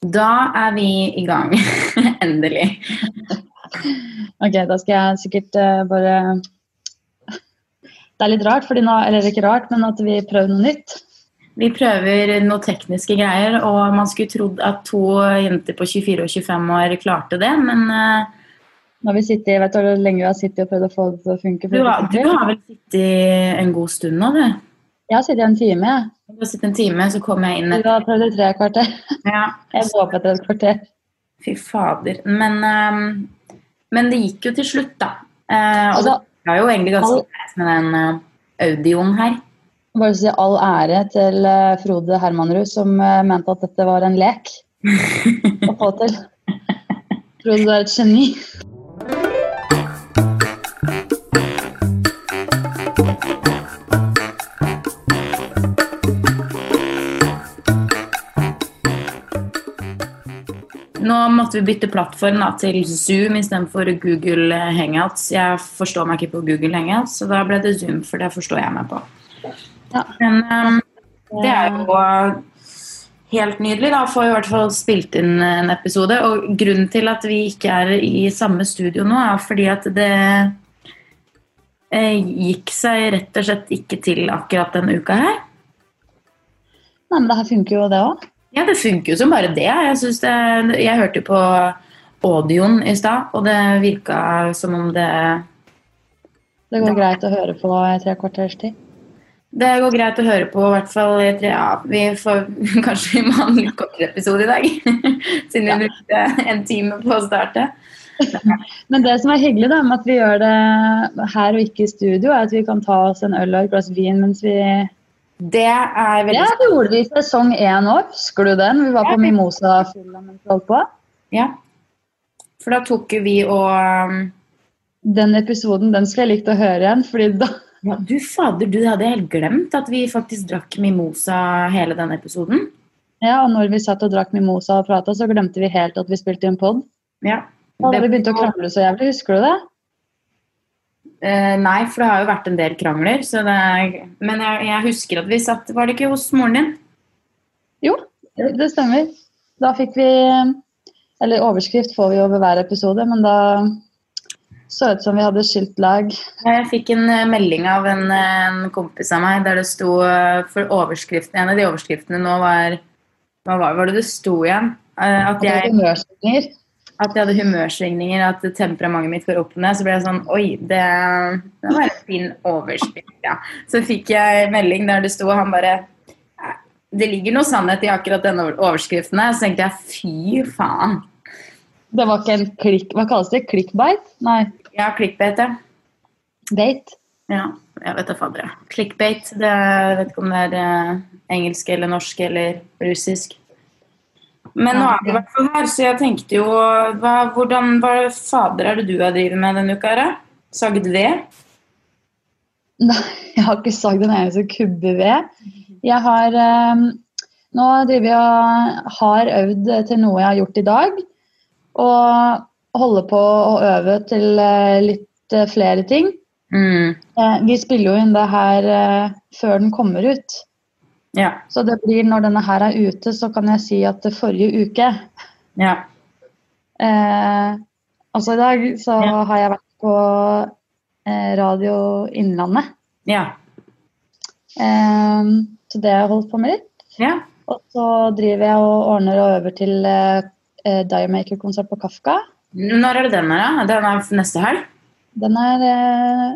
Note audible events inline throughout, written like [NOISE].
Da er vi i gang. [LAUGHS] Endelig. Ok, da skal jeg sikkert uh, bare Det er litt rart, fordi nå, eller ikke rart, men at vi prøver noe nytt. Vi prøver noen tekniske greier, og man skulle trodd at to jenter på 24 og 25 år klarte det, men uh, Nå har vi sittet, vet du hvor lenge vi har sittet og prøvd å få det til å funke? du, har, du har vel sittet en god stund nå, du? Jeg har sittet en time. jeg. Du har sittet en time, så kom jeg inn Du har prøvd i tre kvarter. Ja, Jeg så på etter et kvarter. fy fader. Men, eh, men det gikk jo til slutt, da. Uh, og Altså, det var jo egentlig ganske greit med den uh, audioen her. Bare å si all ære til uh, Frode Hermanrud, som eh, mente at dette var en lek [LAUGHS] å få til. Frode, du er et geni. Måtte vi bytte plattform da, til Zoom istedenfor Google Hangouts. Jeg forstår meg ikke på Google Hangouts, så da ble det Zoom, for det forstår jeg meg på. Ja. Men um, det er jo helt nydelig. da, Får i hvert fall spilt inn en episode. Og grunnen til at vi ikke er i samme studio nå, er fordi at det eh, gikk seg rett og slett ikke til akkurat denne uka her. Nei, men det her funker jo, det òg. Ja, det funker jo som bare det. Jeg, det, jeg hørte jo på audioen i stad, og det virka som om det Det går greit å høre på i tre kvarters tid. Det går greit å høre på, i hvert fall i tre ja, Vi får [LAUGHS] kanskje vi må ha en litt kortere episode i dag. [LAUGHS] Siden vi brukte en time på å starte. Men det som er hyggelig da, med at vi gjør det her og ikke i studio, er at vi kan ta oss en øl og et glass vin mens vi Det er veldig Ja, det gjorde vi i sesong én òg. Husker du den? Vi var på Mimosa-fylla mens vi holdt på. Ja. For da tok vi og um, Den episoden den skulle jeg likt å høre igjen. fordi da [LAUGHS] ja, Du fader, du hadde helt glemt at vi faktisk drakk mimosa hele den episoden. Ja, og når vi satt og drakk mimosa og prata, så glemte vi helt at vi spilte i en pod. Ja. Da hadde vi begynt å krangle så jævlig. Husker du det? Eh, nei, for det har jo vært en del krangler. Så det er, men jeg, jeg husker at vi satt Var det ikke hos moren din? Jo, det stemmer. Da fikk vi Eller overskrift får vi jo ved hver episode, men da så ut som vi hadde skilt lag. Jeg fikk en eh, melding av en, eh, en kompis av meg der det sto eh, For overskriften, en av de overskriftene nå var Hva var, var det det sto igjen? At jeg. At jeg hadde humørsvingninger, at temperamentet mitt går opp og ned. Så ble jeg sånn Oi, det, det var en fin overskrift, ja. Så fikk jeg melding der det sto, og han bare "Eh, Det ligger noe sannhet i akkurat denne overskriften her. Så tenkte jeg fy faen. Det var ikke en klikk... Hva kalles det? Clickbite? Nei, Ja, clickbait, ja. bait. Ja, jeg vet da fader. Clickbait. Det jeg vet ikke om det er eh, engelsk eller norsk eller russisk. Men nå er du i hvert fall her, så jeg tenkte jo hva, hvordan, hva fader er det du har drevet med denne uka? her? Sagd ved? Nei, jeg har ikke sagt en eneste kubbe ved. Jeg har eh, Nå driver jeg og har øvd til noe jeg har gjort i dag. Og holder på å øve til eh, litt eh, flere ting. Mm. Eh, vi spiller jo inn det her før den kommer ut. Ja. Så det blir når denne her er ute, så kan jeg si at det forrige uke ja. eh, Altså i dag så Ja. har jeg vært på eh, Radio Innlandet. Ja. Eh, så det har jeg holdt på med litt. ja. Og så driver jeg og ordner og øver til eh, eh, Diamaker-konsert på Kafka. Når er det den her, da? Den er neste helg? Den er eh,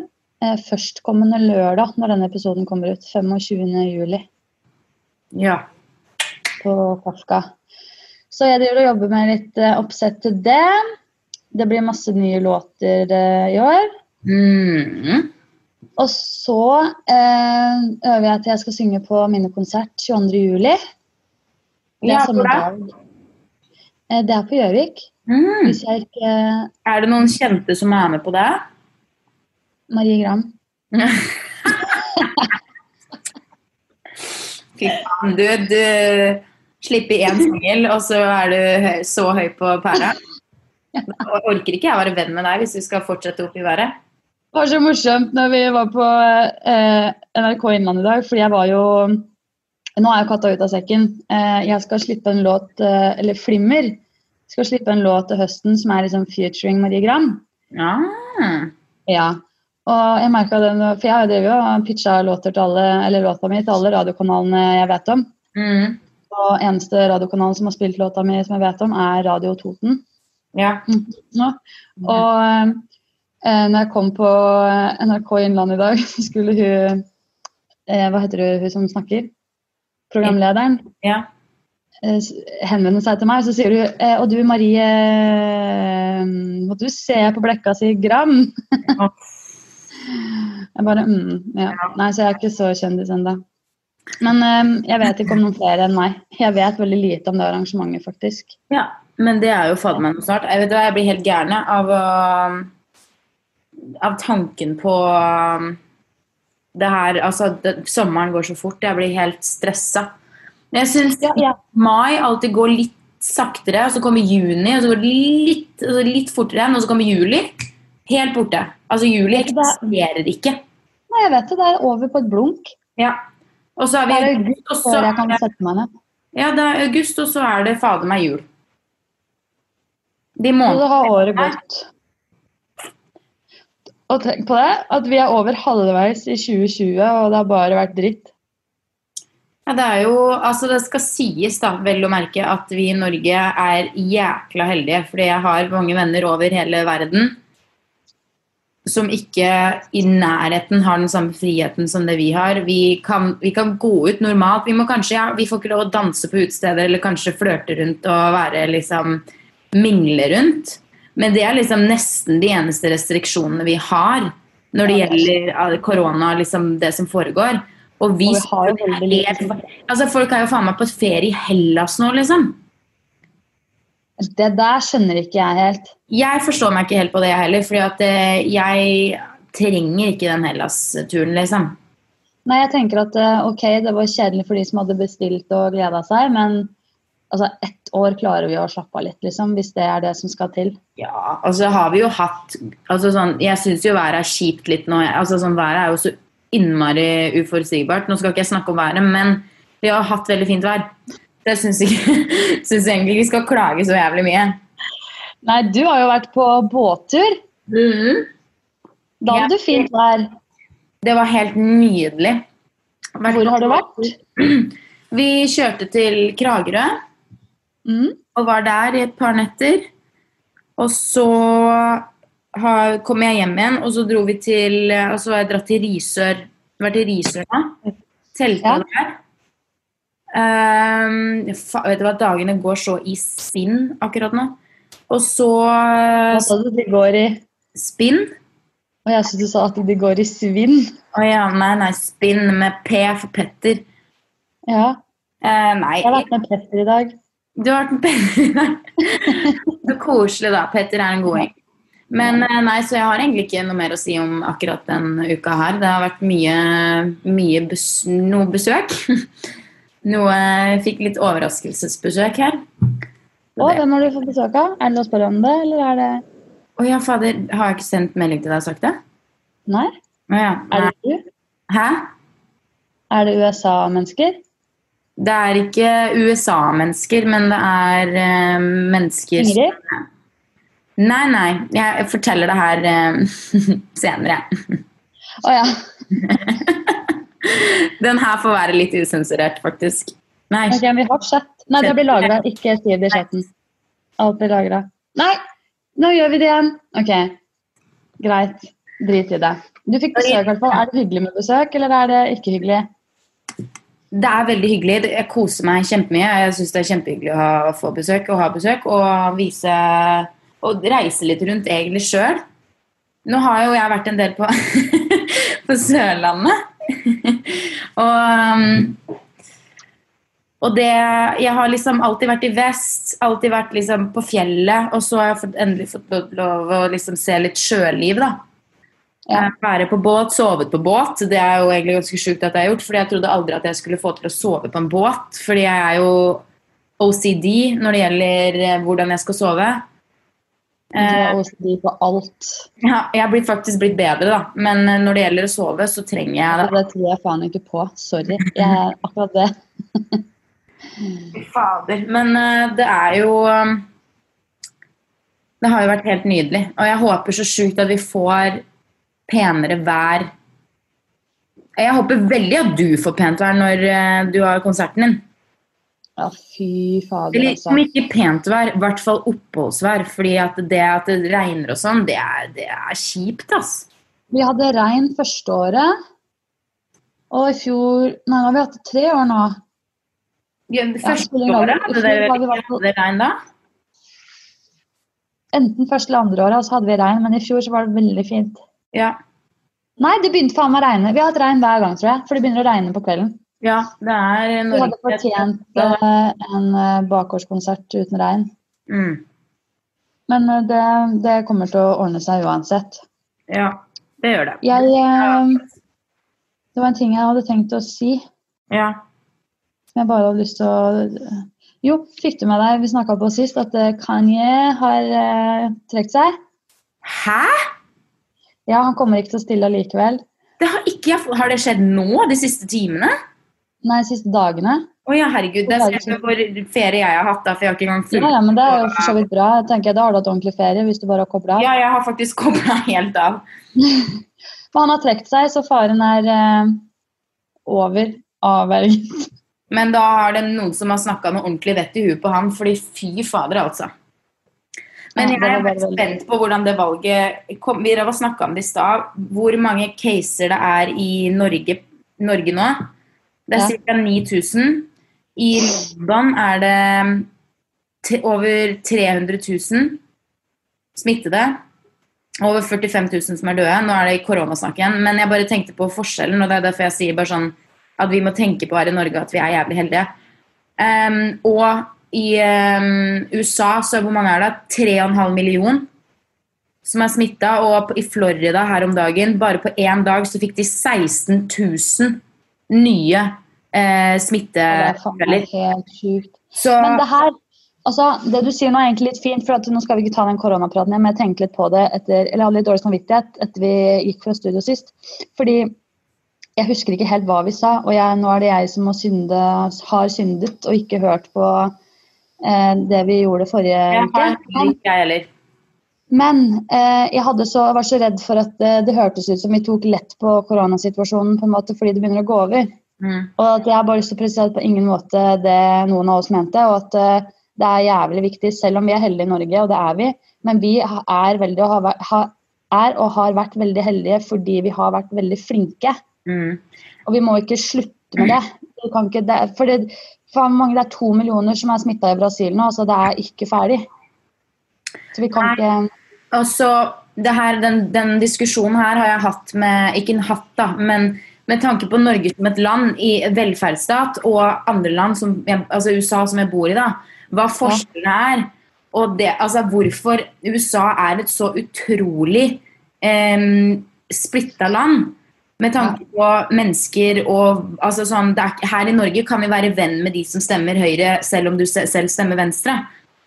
eh, førstkommende lørdag når denne episoden kommer ut. 25. Ja. på Kafka. Så jeg driver og jobber med litt uh, oppsett til det. Det blir masse nye låter uh, i år. Mm. Og så eh, øver jeg til jeg skal synge på minnekonsert 22. juli. Det er Ja, samme dag. Eh, Det er på Gjøvik. Mm. Ikke Er det noen kjente som er med på det? Marie Gram. [LAUGHS] Fy faen, du, du slipper én singel, og så er du høy, så høy på pæra. Jeg orker ikke jeg være venn med deg hvis du skal fortsette opp i været. Det var så morsomt når vi var på eh, NRK Innlandet i dag, fordi jeg var jo Nå er jo katta ut av sekken. Eh, jeg skal slippe en låt, eh, eller Flimmer, skal slippe en låt til høsten som er liksom featuring Marie Gram. Ja. Ja. Og jeg merka den, for jeg driver jo og pitcha låter til alle, eller låta mi til alle radiokanalene jeg vet om. Mm. Og eneste radiokanalen som har spilt låta mi som jeg vet om, er Radio Toten. ja. nå. Og eh, når jeg kom på eh, NRK Innland i dag, [LAUGHS] så skulle hun eh, Hva heter hun, hun som snakker? Programlederen. ja. Eh, henvende seg til meg, så sier hun eh, Og du Marie, måtte du se på blekka si Gram? Jeg bare mm, ja. Nei, så jeg er ikke så kjendis ennå. Men eh, jeg vet ikke om noen flere enn meg. Jeg vet veldig lite om det arrangementet, faktisk. Ja, men det er jo fader meg noe snart. Jeg vet hva, jeg blir helt gæren av, å- av tanken på um, det her Altså, det, sommeren går så fort. Jeg blir helt stressa. Jeg syns mai alltid går litt saktere, og så kommer juni, og så går det litt, litt fortere igjen, og så kommer juli. Helt borte. Altså, juli eksisterer ikke. Nei, jeg vet det. Det er over på et blunk. Ja. Og så har vi august og så- jeg kan sette meg ned. Ja, det er august, og så er det fader meg jul. De månedene har året gått. Og tenk på det, at vi er over halvveis i 2020, og det har bare vært dritt. Ja, det er jo, altså det skal sies da, vel å merke at vi i Norge er jækla heldige, fordi jeg har mange venner over hele verden som ikke i nærheten har den samme friheten som det vi har. Vi kan, vi kan gå ut normalt. Vi må kanskje, ja, vi får ikke lov å danse på utesteder eller kanskje flørte rundt og være liksom mingle rundt. Men det er liksom nesten de eneste restriksjonene vi har når det gjelder korona korona, liksom det som foregår. Og vi, Og vi har jo veldig lite. altså Folk er jo faen meg på ferie i Hellas nå, liksom. Det der skjønner ikke jeg helt. Jeg forstår meg ikke helt på det heller, fordi at eh, jeg trenger ikke den Hellas-turen, liksom. Nei, jeg tenker at eh, ok, det var kjedelig for de som hadde bestilt og gleda seg, men altså, ett år klarer vi å slappe av litt, liksom, hvis det er det som skal til. Ja, altså har vi jo hatt altså sånn, Jeg syns jo været er kjipt litt nå. altså sånn, Været er jo så innmari uforutsigbart. Nå skal ikke jeg snakke om været, men vi har hatt veldig fint vær. Jeg syns jeg [LAUGHS] syns egentlig ikke vi skal klage så jævlig mye. Nei, du har jo vært på båttur. Da Ja. hadde du fint vær. Det var helt nydelig. Vært Hvor har du vært? [CLEARS THROAT] Vi kjørte til Kragerø Mm. og var der i et par netter. Og så kom jeg hjem igjen, og så dro vi til Og så har jeg dratt til Risør. Vært i Risør nå. Telta Ja. der. Um, vet du hva, dagene går så i sinn akkurat nå. Og så Hva sa du de går i? spinn. Og jeg syns du sa at de går i svinn. Å ja, nei, nei, spinn med P for Petter. Ja. Eh, nei, Jeg har vært med Petter i dag. Du har vært med Petter i dag. Så koselig, da. Petter er en goding. Men eh, nei, så jeg har egentlig ikke noe mer å si om akkurat den uka her. Det har vært mye, mye bes noe besøk. [LAUGHS] Noe jeg Fikk litt overraskelsesbesøk her. Å, hvem har du fått besøk av? Er det lov å spørre om det, eller er det Å ja, fader. Har jeg ikke sendt melding til deg og sagt det? Nei? Å ja. Er det du? Hæ? Er det USA-mennesker? Det er ikke USA-mennesker, men det er uh, mennesker Ingrid? Nei, nei. Jeg forteller det her uh, [LAUGHS] senere. Å ja. [LAUGHS] Den her får være litt usensurert, faktisk. Nei. Ok, vi har chat. Nei, det blir lagra. Ikke skriv det i chatten. Alt blir lagra. Nei, nå gjør vi det igjen. Ok, greit. Drit i det. Du fikk besøk, i hvert fall. Er det hyggelig med besøk, eller er det ikke hyggelig? Det er veldig hyggelig. Jeg koser meg kjempemye. Jeg syns det er kjempehyggelig å få besøk og ha besøk. Og vise Og reise litt rundt egentlig sjøl. Nå har jo jeg vært en del på, [LAUGHS] på Sørlandet. [LAUGHS] og, um, Og det, jeg har liksom alltid vært i vest, alltid vært liksom på fjellet, og så har jeg fått, endelig fått lov å liksom se litt sjøliv, da. Ja. Eh, Være på båt, sovet på båt. Det er jo egentlig ganske sjukt at jeg har gjort, fordi jeg trodde aldri at jeg skulle få til å sove på en båt. Fordi jeg er jo OCD når det gjelder eh, hvordan jeg skal sove. Du har OCD på alt. Ja, jeg har blitt, faktisk blitt bedre, da. Men eh, når det gjelder å sove, så trenger jeg det. Det tror jeg faen ikke på. Sorry. Jeg akkurat det. [LAUGHS] Fader. Men uh, det er jo um, Det har jo vært helt nydelig. Og jeg håper så sjukt at vi får penere vær. Jeg håper veldig at du får pent vær når uh, du har konserten din. Ja, fy fader, Eller altså. om ikke pent vær, i hvert fall oppholdsvær. fordi at det at det regner og sånn, det er, det er kjipt, ass. Vi hadde regn første året. Og i fjor Nei, nå har vi hatt det tre år nå. Ja, Første spiller ingen året hadde dere regn da? Enten første eller andre året, og så hadde vi regn. Men i fjor så var det veldig fint. Ja. Nei, det begynte faen meg å regne. Vi har hatt regn hver gang, tror jeg. For det begynner å regne på kvelden. ja, det er Vi hadde fortjent eh, en eh, bakgårdskonsert uten regn. Mm. Men eh, det, det kommer til å ordne seg uansett. Ja, det gjør det. Jeg Det var en ting jeg hadde tenkt å si, Ja. Som jeg bare hadde lyst til å Jo, fikk du med deg, vi snakka på sist, at eh, Kanye har uh, trukket seg? Hæ? Ja, han kommer ikke til å stille allikevel. Det har, ikke, har det skjedd nå, de siste timene? Nei, de siste dagene. Å ja, herregud. Det ser jeg hvor ferie jeg har hatt, da, for jeg har ikke engang Ja, fulgt ja, men det er jo for så vidt bra. Jeg tenker, Da har du hatt ordentlig ferie hvis du bare har kobla av. Ja, jeg har faktisk kobla helt av. [LAUGHS] Men han har trukket seg, så faren er eh, over. Avverget. Men da har det noen som har snakka noe ordentlig vett i huet på han, fordi fy fader, altså. Men jeg er veldig- spent på hvordan det valget kom. Vi har snakka om det i stad. Hvor mange caser det er i Norge, Norge nå. Det er ca. 9000. I London er det over 300 000 smittede. Over 45 000 som er døde. Nå er det koronasnakk igjen. Men jeg bare tenkte på forskjellen, og det er derfor jeg sier bare sånn at vi må tenke på her i Norge at vi er jævlig heldige. Um, og i um, USA så hvor mange er det? 3,5 million som er smitta. Og i Florida her om dagen, bare på én dag, så fikk de 16 000 nye eh, er smittetilfeller. helt sjukt. Så Men det her, altså, det du sier nå er egentlig litt fint, for at nå skal vi ikke ta den koronapraten igjen, men jeg tenkte litt på det etter, eller jeg hadde litt dårlig samvittighet etter vi gikk fra studio sist. Fordi jeg husker ikke helt hva vi sa, og jeg, nå er det jeg som synde, har syndet og ikke hørt på eh, det vi gjorde forrige uke. Men, men eh, jeg så, var så redd for at eh, det hørtes ut som vi tok lett på koronasituasjonen på en måte fordi det begynner å gå over. Mm. Og at jeg har bare lyst til å presisere på ingen måte det noen av oss mente. Og at eh, det er jævlig viktig, selv om vi er heldige i Norge, og det er vi. Men vi er, veldig, og har, ha, er og har vært veldig heldige fordi vi har vært veldig flinke. Mm. Og vi må ikke slutte med det. Ikke, det for det, for mange, det er to millioner som er smitta i Brasil nå, så det er ikke ferdig. Så vi kan ikke Altså, det her, den, den diskusjonen her har jeg hatt med Ikke en hatt, da, men med tanke på Norge som et land i velferdsstat og andre land, som jeg, altså USA som jeg bor i, da, hva forskjellene er. Og det, altså hvorfor USA er et så utrolig eh, splitta land. Med tanke på mennesker og altså sånn, det er, Her i Norge kan vi være venn med de som stemmer Høyre, selv om du se- selv stemmer Venstre.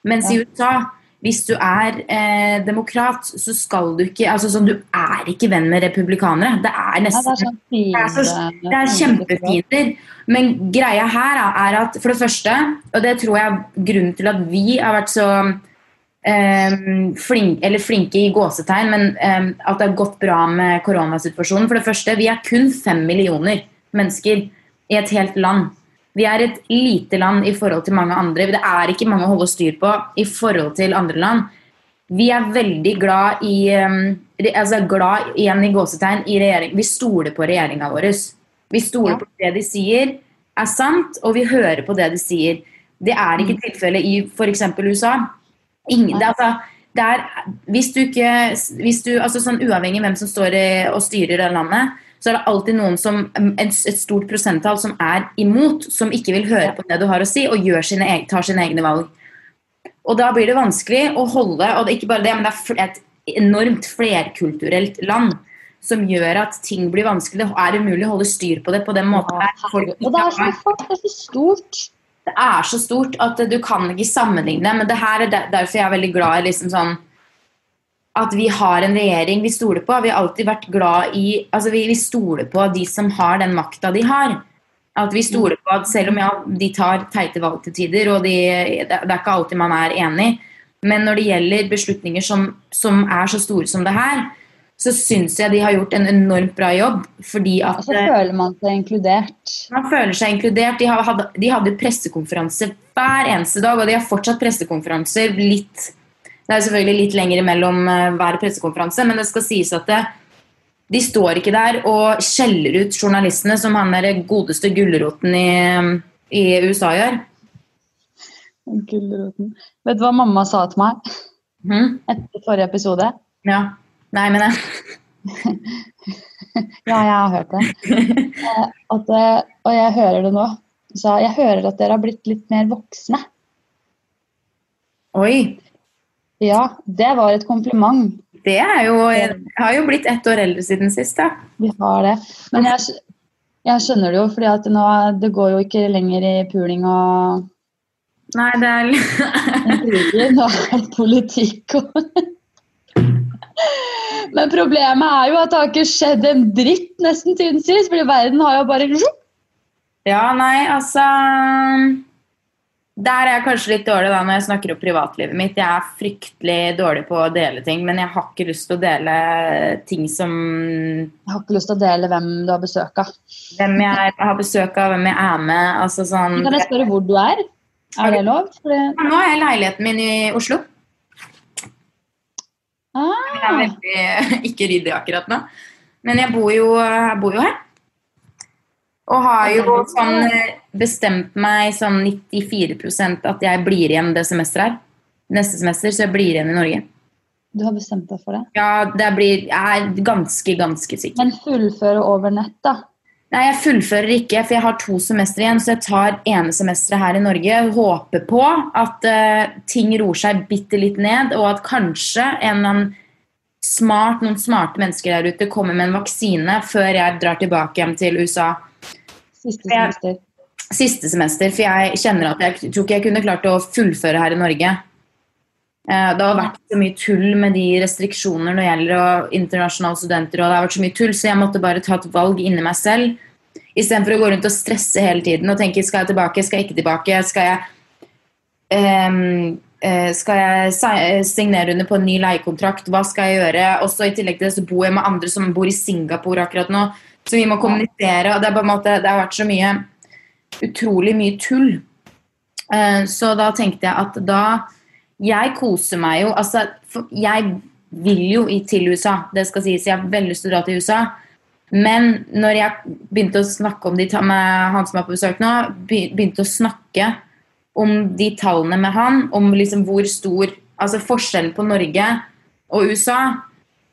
Mens i USA, hvis du er eh, demokrat, så skal du ikke altså sånn, Du er ikke venn med republikanere. Det er nesten det sånn er, så, det er kjempefiender. Men greia her er at for det første, og det tror jeg er grunnen til at vi har vært så eh, flink, eller flinke i gåsetegn, men um, at det har gått bra med koronasituasjonen. For det første, vi er kun fem millioner mennesker i et helt land. Vi er et lite land i forhold til mange andre. Det er ikke mange å holde styr på i forhold til andre land. Vi er veldig glad i um, altså glad igjen i gåsetegn i regjering. Vi stoler på regjeringa vår. Vi stoler Ja. på det de sier er sant, og vi hører på det de sier. Det er ikke tilfellet i f.eks. USA. Ingen, det, altså, det er, hvis du ikke hvis du, altså sånn Uavhengig av hvem som står og styrer det landet, så er det alltid noen som, et, et stort prosenttall som er imot, som ikke vil høre på det du har å si, og sine, tar sine egne valg. Og da blir det vanskelig å holde Og det er ikke bare det, men det er et enormt flerkulturelt land som gjør at ting blir vanskelig. Det er umulig å holde styr på det på den måten. Folk Og det er så, folk, det er så stort. Det er så stort at du kan ikke sammenligne. Men det her er derfor jeg er veldig glad i liksom sånn at vi har en regjering vi stoler på. Vi har alltid vært glad i altså vi, vi stoler på de som har den makta de har. At vi stoler på at selv om ja, de tar teite valg til tider, og de, det, er ikke alltid man er enig, men når det gjelder beslutninger som, som er så store som det her, så syns jeg de har gjort en enormt bra jobb. Fordi Og så eh, føler man seg inkludert. man føler seg inkludert. De, hadde, de hadde pressekonferanse hver eneste dag, og de har fortsatt pressekonferanser litt Det er selvfølgelig litt lenger imellom eh, hver pressekonferanse, men det skal sies at det, de står ikke der og skjeller ut journalistene som han der godeste gulroten i, i USA gjør. Gulroten. Vet du hva mamma sa til meg mm? etter forrige episode? Ja. Nei, men jeg, [LAUGHS] Ja, jeg har hørt det. Eh, At, eh, og jeg hører det nå. Så jeg hører at dere har blitt litt mer voksne. Oi. Ja, det var et kompliment. Det er jo Jeg har jo blitt ett år eldre siden sist, da. Vi har det. Men jeg, jeg skjønner det jo, fordi at nå, det går jo ikke lenger i puling og Nei, det er. [LAUGHS] Nå er det politikk og [LAUGHS] Men problemet er jo at det har ikke skjedd en dritt nesten siden sist, fordi verden har jo bare Ja, nei, altså Der er jeg kanskje litt dårlig da når jeg snakker om privatlivet mitt. Jeg er fryktelig dårlig på å dele ting, men jeg har ikke lyst til å dele ting som Jeg har ikke lyst til å dele hvem du har besøk av. Hvem jeg har besøk av, hvem jeg er med. Altså sånn Kan jeg spørre hvor du er? Er det lov? Det... Nå er jeg i leiligheten min i Oslo. Jeg er Ah, veldig [LAUGHS] ikke ryddig akkurat nå. Men jeg bor jo, jeg bor jo her. Og har jo sånn eh, bestemt meg sånn 94% at jeg blir igjen det semesteret her. Neste semester, så jeg blir igjen i Norge. du har bestemt deg for det. Ja, det blir, jeg er ganske, ganske sikker. Men fullføre over nett, da. Nei, jeg fullfører ikke, for jeg har to semestre igjen, så jeg tar ene semesteret her i Norge. Håper på at uh, ting roer seg bitte litt ned, og at kanskje en eller annen smart, noen smarte mennesker der ute kommer med en vaksine før jeg drar tilbake hjem til USA Siste Jeg- semester. siste semester. For jeg kjenner at jeg tror ikke jeg kunne klart å fullføre her i Norge. Eh, Det har vært så mye tull med de restriksjoner når det gjelder internasjonale studenter, og det har vært så mye tull, så jeg måtte bare ta et valg inni meg selv. Istedenfor å gå rundt og stresse hele tiden og tenke skal jeg tilbake, skal jeg ikke tilbake, skal jeg um, eh, skal jeg signere under på en ny leiekontrakt, hva skal jeg gjøre? Og så I tillegg til det så bor jeg med andre som bor i Singapore akkurat nå, så vi må kommunisere. og Det, er på en måte, det har vært så mye utrolig mye tull. Eh, Så da tenkte jeg at da Jeg koser meg jo altså, Jeg vil jo til USA, det skal sies. Jeg har veldig lyst til å dra til USA. Men når jeg begynte å snakke om de med han som er på besøk nå, begynte å snakke om de tallene med han, om liksom hvor stor Altså forskjellen på Norge og USA,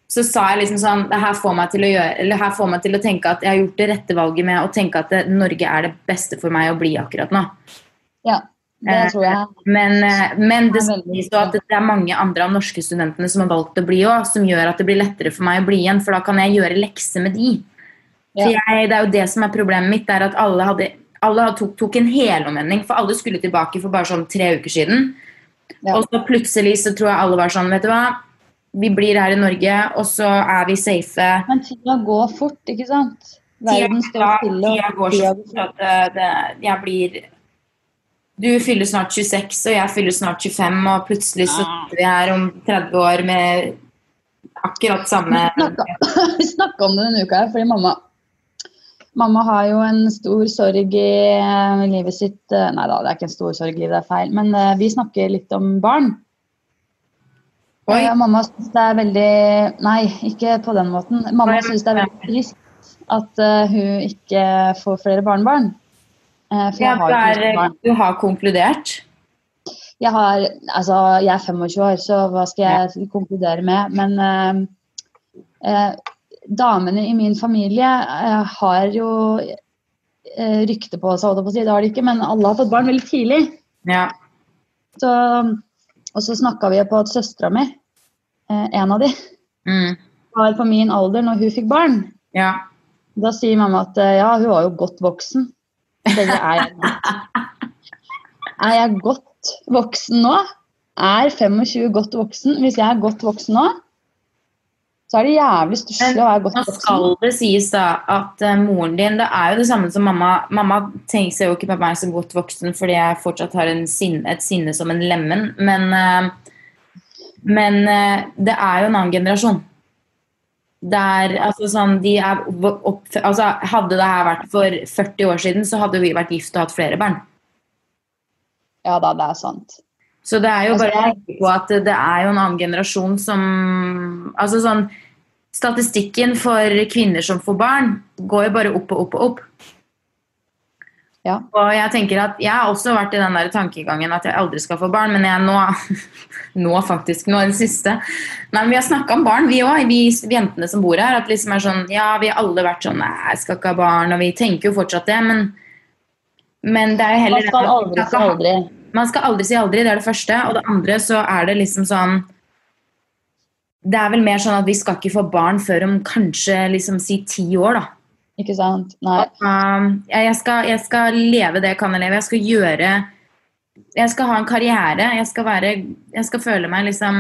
så sa jeg liksom sånn Det her får meg til å gjøre Eller her får meg til å tenke at jeg har gjort det rette valget med å tenke at det, Norge er det beste for meg å bli akkurat nå. Ja, det tror jeg. Men, eh, men det Det er mange andre av norske studentene som har valgt å bli òg, som gjør at det blir lettere for meg å bli igjen, for da kan jeg gjøre lekser med de. Ja. jeg, det er jo det som er problemet mitt, det er at alle, hadde, alle tok, tok en helomvending, for alle skulle tilbake for bare sånn tre uker siden. Ja. Og så plutselig så tror jeg alle var sånn, vet du hva, vi blir her i Norge, og så er vi safe. Men tida går fort, ikke sant? Verden står stille. tida går så fort at det, det, jeg blir Du fyller snart 26, og jeg fyller snart 25, og plutselig så sitter vi her om 30 år med akkurat samme [LAUGHS] Vi snakka om det denne uka, her, fordi mamma Mamma har jo en stor sorg i eh, livet sitt eh, Nei da, det er ikke en stor sorg i livet, det er feil. Men eh, vi snakker litt om barn. Oi. Mamma syns det er veldig Nei, ikke på den måten. Mamma syns det er veldig trist at hun ikke får flere barnebarn. Eh, for ja, jeg du, har du har konkludert. Jeg, har, altså, jeg er 25 år, så hva skal jeg konkludere med? Men eh, eh, damene i min familie eh, har jo eh, rykte på seg, holdt på å si, det har de ikke, men alle har fått barn veldig tidlig. Ja. Så, og så snakka vi på at søstera mi, eh, en av de, Mm. var på min alder når hun fikk barn. ja. Da sier mamma at ja, hun var jo godt voksen. Er jeg. Er jeg godt voksen nå? Er 25 godt voksen? Hvis jeg er godt voksen nå, så er det jævlig stusslig å være godt Nå skal det sies da at uh, moren din Det er jo det samme som mamma. Mamma tenker seg jo ikke på meg som godt voksen fordi jeg fortsatt har en sinne, et sinne som en lemen, men, uh, men uh, det er jo en annen generasjon. Der, altså sånn, de er opp, altså, hadde det her vært for 40 år siden, så hadde vi vært gift og hatt flere barn. Ja da, det er sant. Så det er jo Altså, bare å tenke på at det er jo en annen generasjon som Altså sånn Statistikken for kvinner som får barn, går jo bare opp og opp og opp. Ja. Og jeg tenker at jeg har også vært i den der tankegangen at jeg aldri skal få barn, men jeg nå [LAUGHS] Nå faktisk, nå i det siste. Nei, men Vi har snakka om barn, vi òg, vi jentene som bor her. At liksom er sånn Ja, vi har alle vært sånn Nei, jeg skal ikke ha barn, og vi tenker jo fortsatt det, men men det er jo heller Man skal aldri si aldri. man skal aldri si aldri, det er det første. Og det andre så er det liksom sånn Det er vel mer sånn at vi skal ikke få barn før om kanskje liksom si ti år, da. Ikke sant? Nei. Um, jeg, skal, jeg skal leve det jeg kan leve. Jeg skal gjøre Jeg skal ha en karriere. Jeg skal være Jeg skal føle meg liksom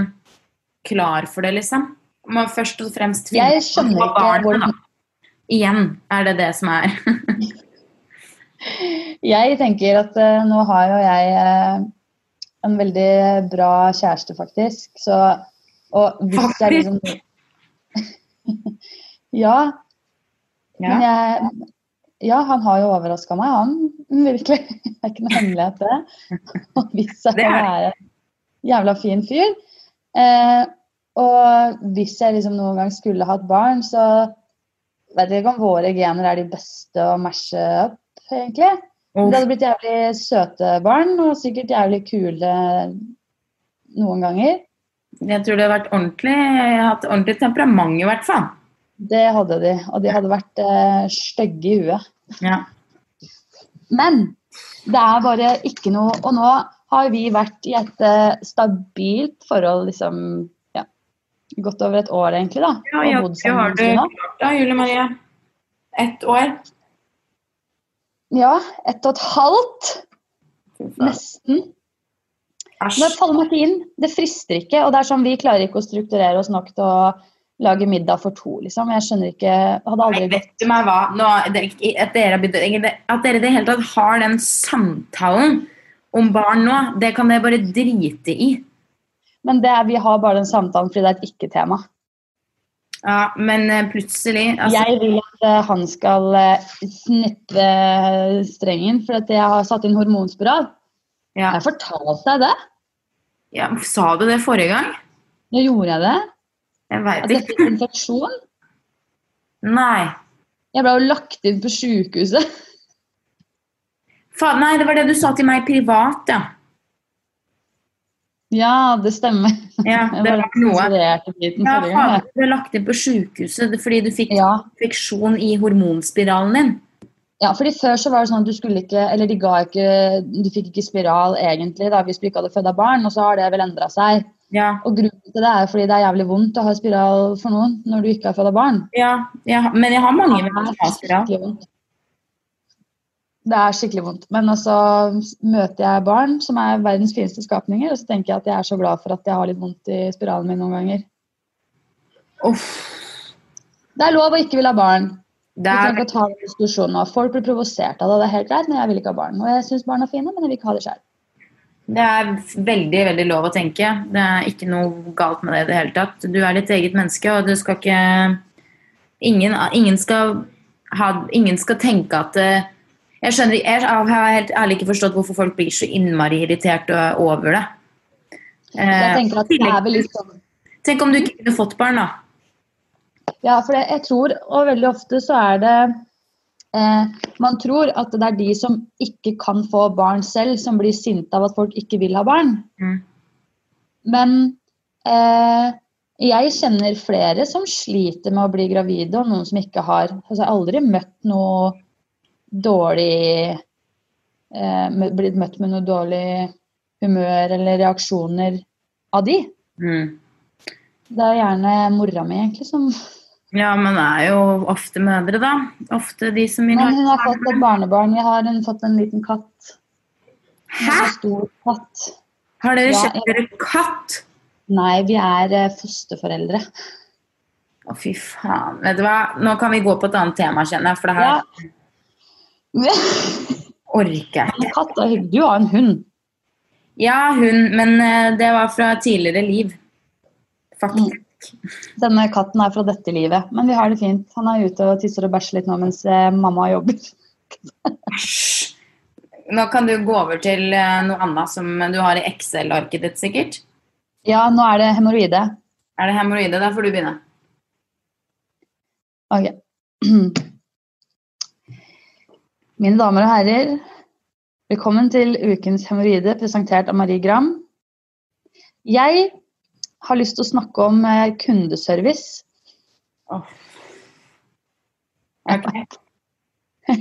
klar for det, liksom. Må først og fremst finne Jeg skjønner ikke barn, hvor- Igjen er det det som er. [LAUGHS] Jeg tenker at uh, nå har jo jeg uh, en veldig bra kjæreste, faktisk. Så, og hvis jeg liksom [LAUGHS] Ja. Men jeg Ja, han har jo overraska meg, han. [LAUGHS] Virkelig. Det er ikke noe hemmelighet, det. [LAUGHS] Jeg Det kan er være en jævla fin fyr. Eh, og hvis jeg liksom noen gang skulle hatt barn, så vet jeg ikke om våre gener er de beste å mashe opp, egentlig. Men Det hadde blitt jævlig søte barn, og sikkert jævlig kule noen ganger. Jeg tror det har vært ordentlig Jeg hadde hatt ordentlig temperament, i hvert fall. Det hadde de, og de hadde vært eh, stygge i huet. Ja. Men det er bare ikke noe Og nå har vi vært i et eh, stabilt forhold liksom ja, godt over et år, egentlig, da. Ja, ja, det har du klart da, Julie Marie. Ett år. Ja, ett og et halvt. Nesten. Men det Æsj. ikke inn. Det frister ikke. Og det er sånn, vi klarer ikke å strukturere oss nok til å lage middag for to, liksom. Jeg skjønner ikke Hadde aldri gått Vet du meg hva? Nå, det, at, dere, har at dere i det hele tatt har den samtalen om barn nå, det kan dere bare drite i. Men det vi har bare den samtalen fordi det er et ikke-tema. Ja, men eh, plutselig altså, Jeg vil at eh, han skal uh, snitte strengen, fordi jeg har satt inn hormonspiral. ja, jeg fortalte deg det? ja, Sa du det forrige gang? Nå gjorde jeg det. Jeg veit jeg ikke. infeksjon. Nei. Jeg ble jo lagt inn på sykehuset. Faen, nei, det var det du sa til meg privat, ja. Ja, det stemmer. Ja, [LAUGHS] det var noe. Ja, faen, du ble lagt inn på sykehuset fordi du fikk Ja. infeksjon i hormonspiralen din. ja, fordi før så var det sånn at du skulle ikke Eller de ga ikke Du fikk ikke spiral egentlig da hvis du ikke hadde født av barn, og så har det vel endra seg. Ja, Og grunnen til det er fordi det er jævlig vondt å ha spiral for noen når du ikke har født barn. ja, jeg, men jeg har mange venner som har spiral. Det er skikkelig vondt. Men så møter jeg barn som er verdens fineste skapninger, og så tenker jeg at jeg er så glad for at jeg har litt vondt i spiralen min noen ganger. Uff, Det er lov å ikke ville ha barn. det Vi er ikke å ta diskusjonen nå. Folk blir provosert av det, det er helt greit, men jeg vil ikke ha barn. Og jeg syns barn er fine, men jeg vil ikke ha det sjøl. Det er veldig veldig lov å tenke. Det er ikke noe galt med det i det hele tatt. Du er ditt eget menneske, og du skal ikke Ingen, ingen, skal, ha, ingen skal tenke at eh, Jeg skjønner, jeg har helt ærlig ikke forstått hvorfor folk blir så innmari irritert over det. Jeg Eh, tenker at det er vel litt sånn Tenk om du ikke kunne fått barn, da. Ja, for jeg tror, og veldig ofte så er det eh, Man tror at det er de som ikke kan få barn selv, som blir sinte av at folk ikke vil ha barn. Mm. Men eh, jeg kjenner flere som sliter med å bli gravide, og noen som ikke har. Altså, jeg har aldri møtt noe dårlig eh, Blitt møtt med noe dårlig humør eller reaksjoner av de. Mm. Det er gjerne mora mi, egentlig, som Ja, men det er jo ofte mødre, da. Ofte de som vil ha Men hun har fått et barnebarn. Jeg har hun fått en liten katt. Hæ? En stor katt. Har dere Ja, kjøpt dere katt? Nei, vi er eh, fosterforeldre. Å, fy faen. Vet du hva? Nå kan vi gå på et annet tema, kjenner jeg, for det her Ja. [LAUGHS] orker jeg ikke. Katt er hyggelig. Du har en hund. Ja, hund, men eh, det var fra tidligere liv. Faktisk. Denne katten er fra dette livet, men vi har det fint. Han er ute og tisser og bæsjer litt nå mens eh, mamma jobber. Nå kan du gå over til eh, noe annet som du har i Excel-arket ditt, sikkert. Ja, nå er det hemoroide. Er det hemoroide? Da får du begynne. Ok. [CLEARS THROAT] Mine damer og herrer, velkommen til ukens hemoroide presentert av Marie Gram. Jeg har lyst til å snakke om kundeservice. kundeservice. Okay. [LAUGHS]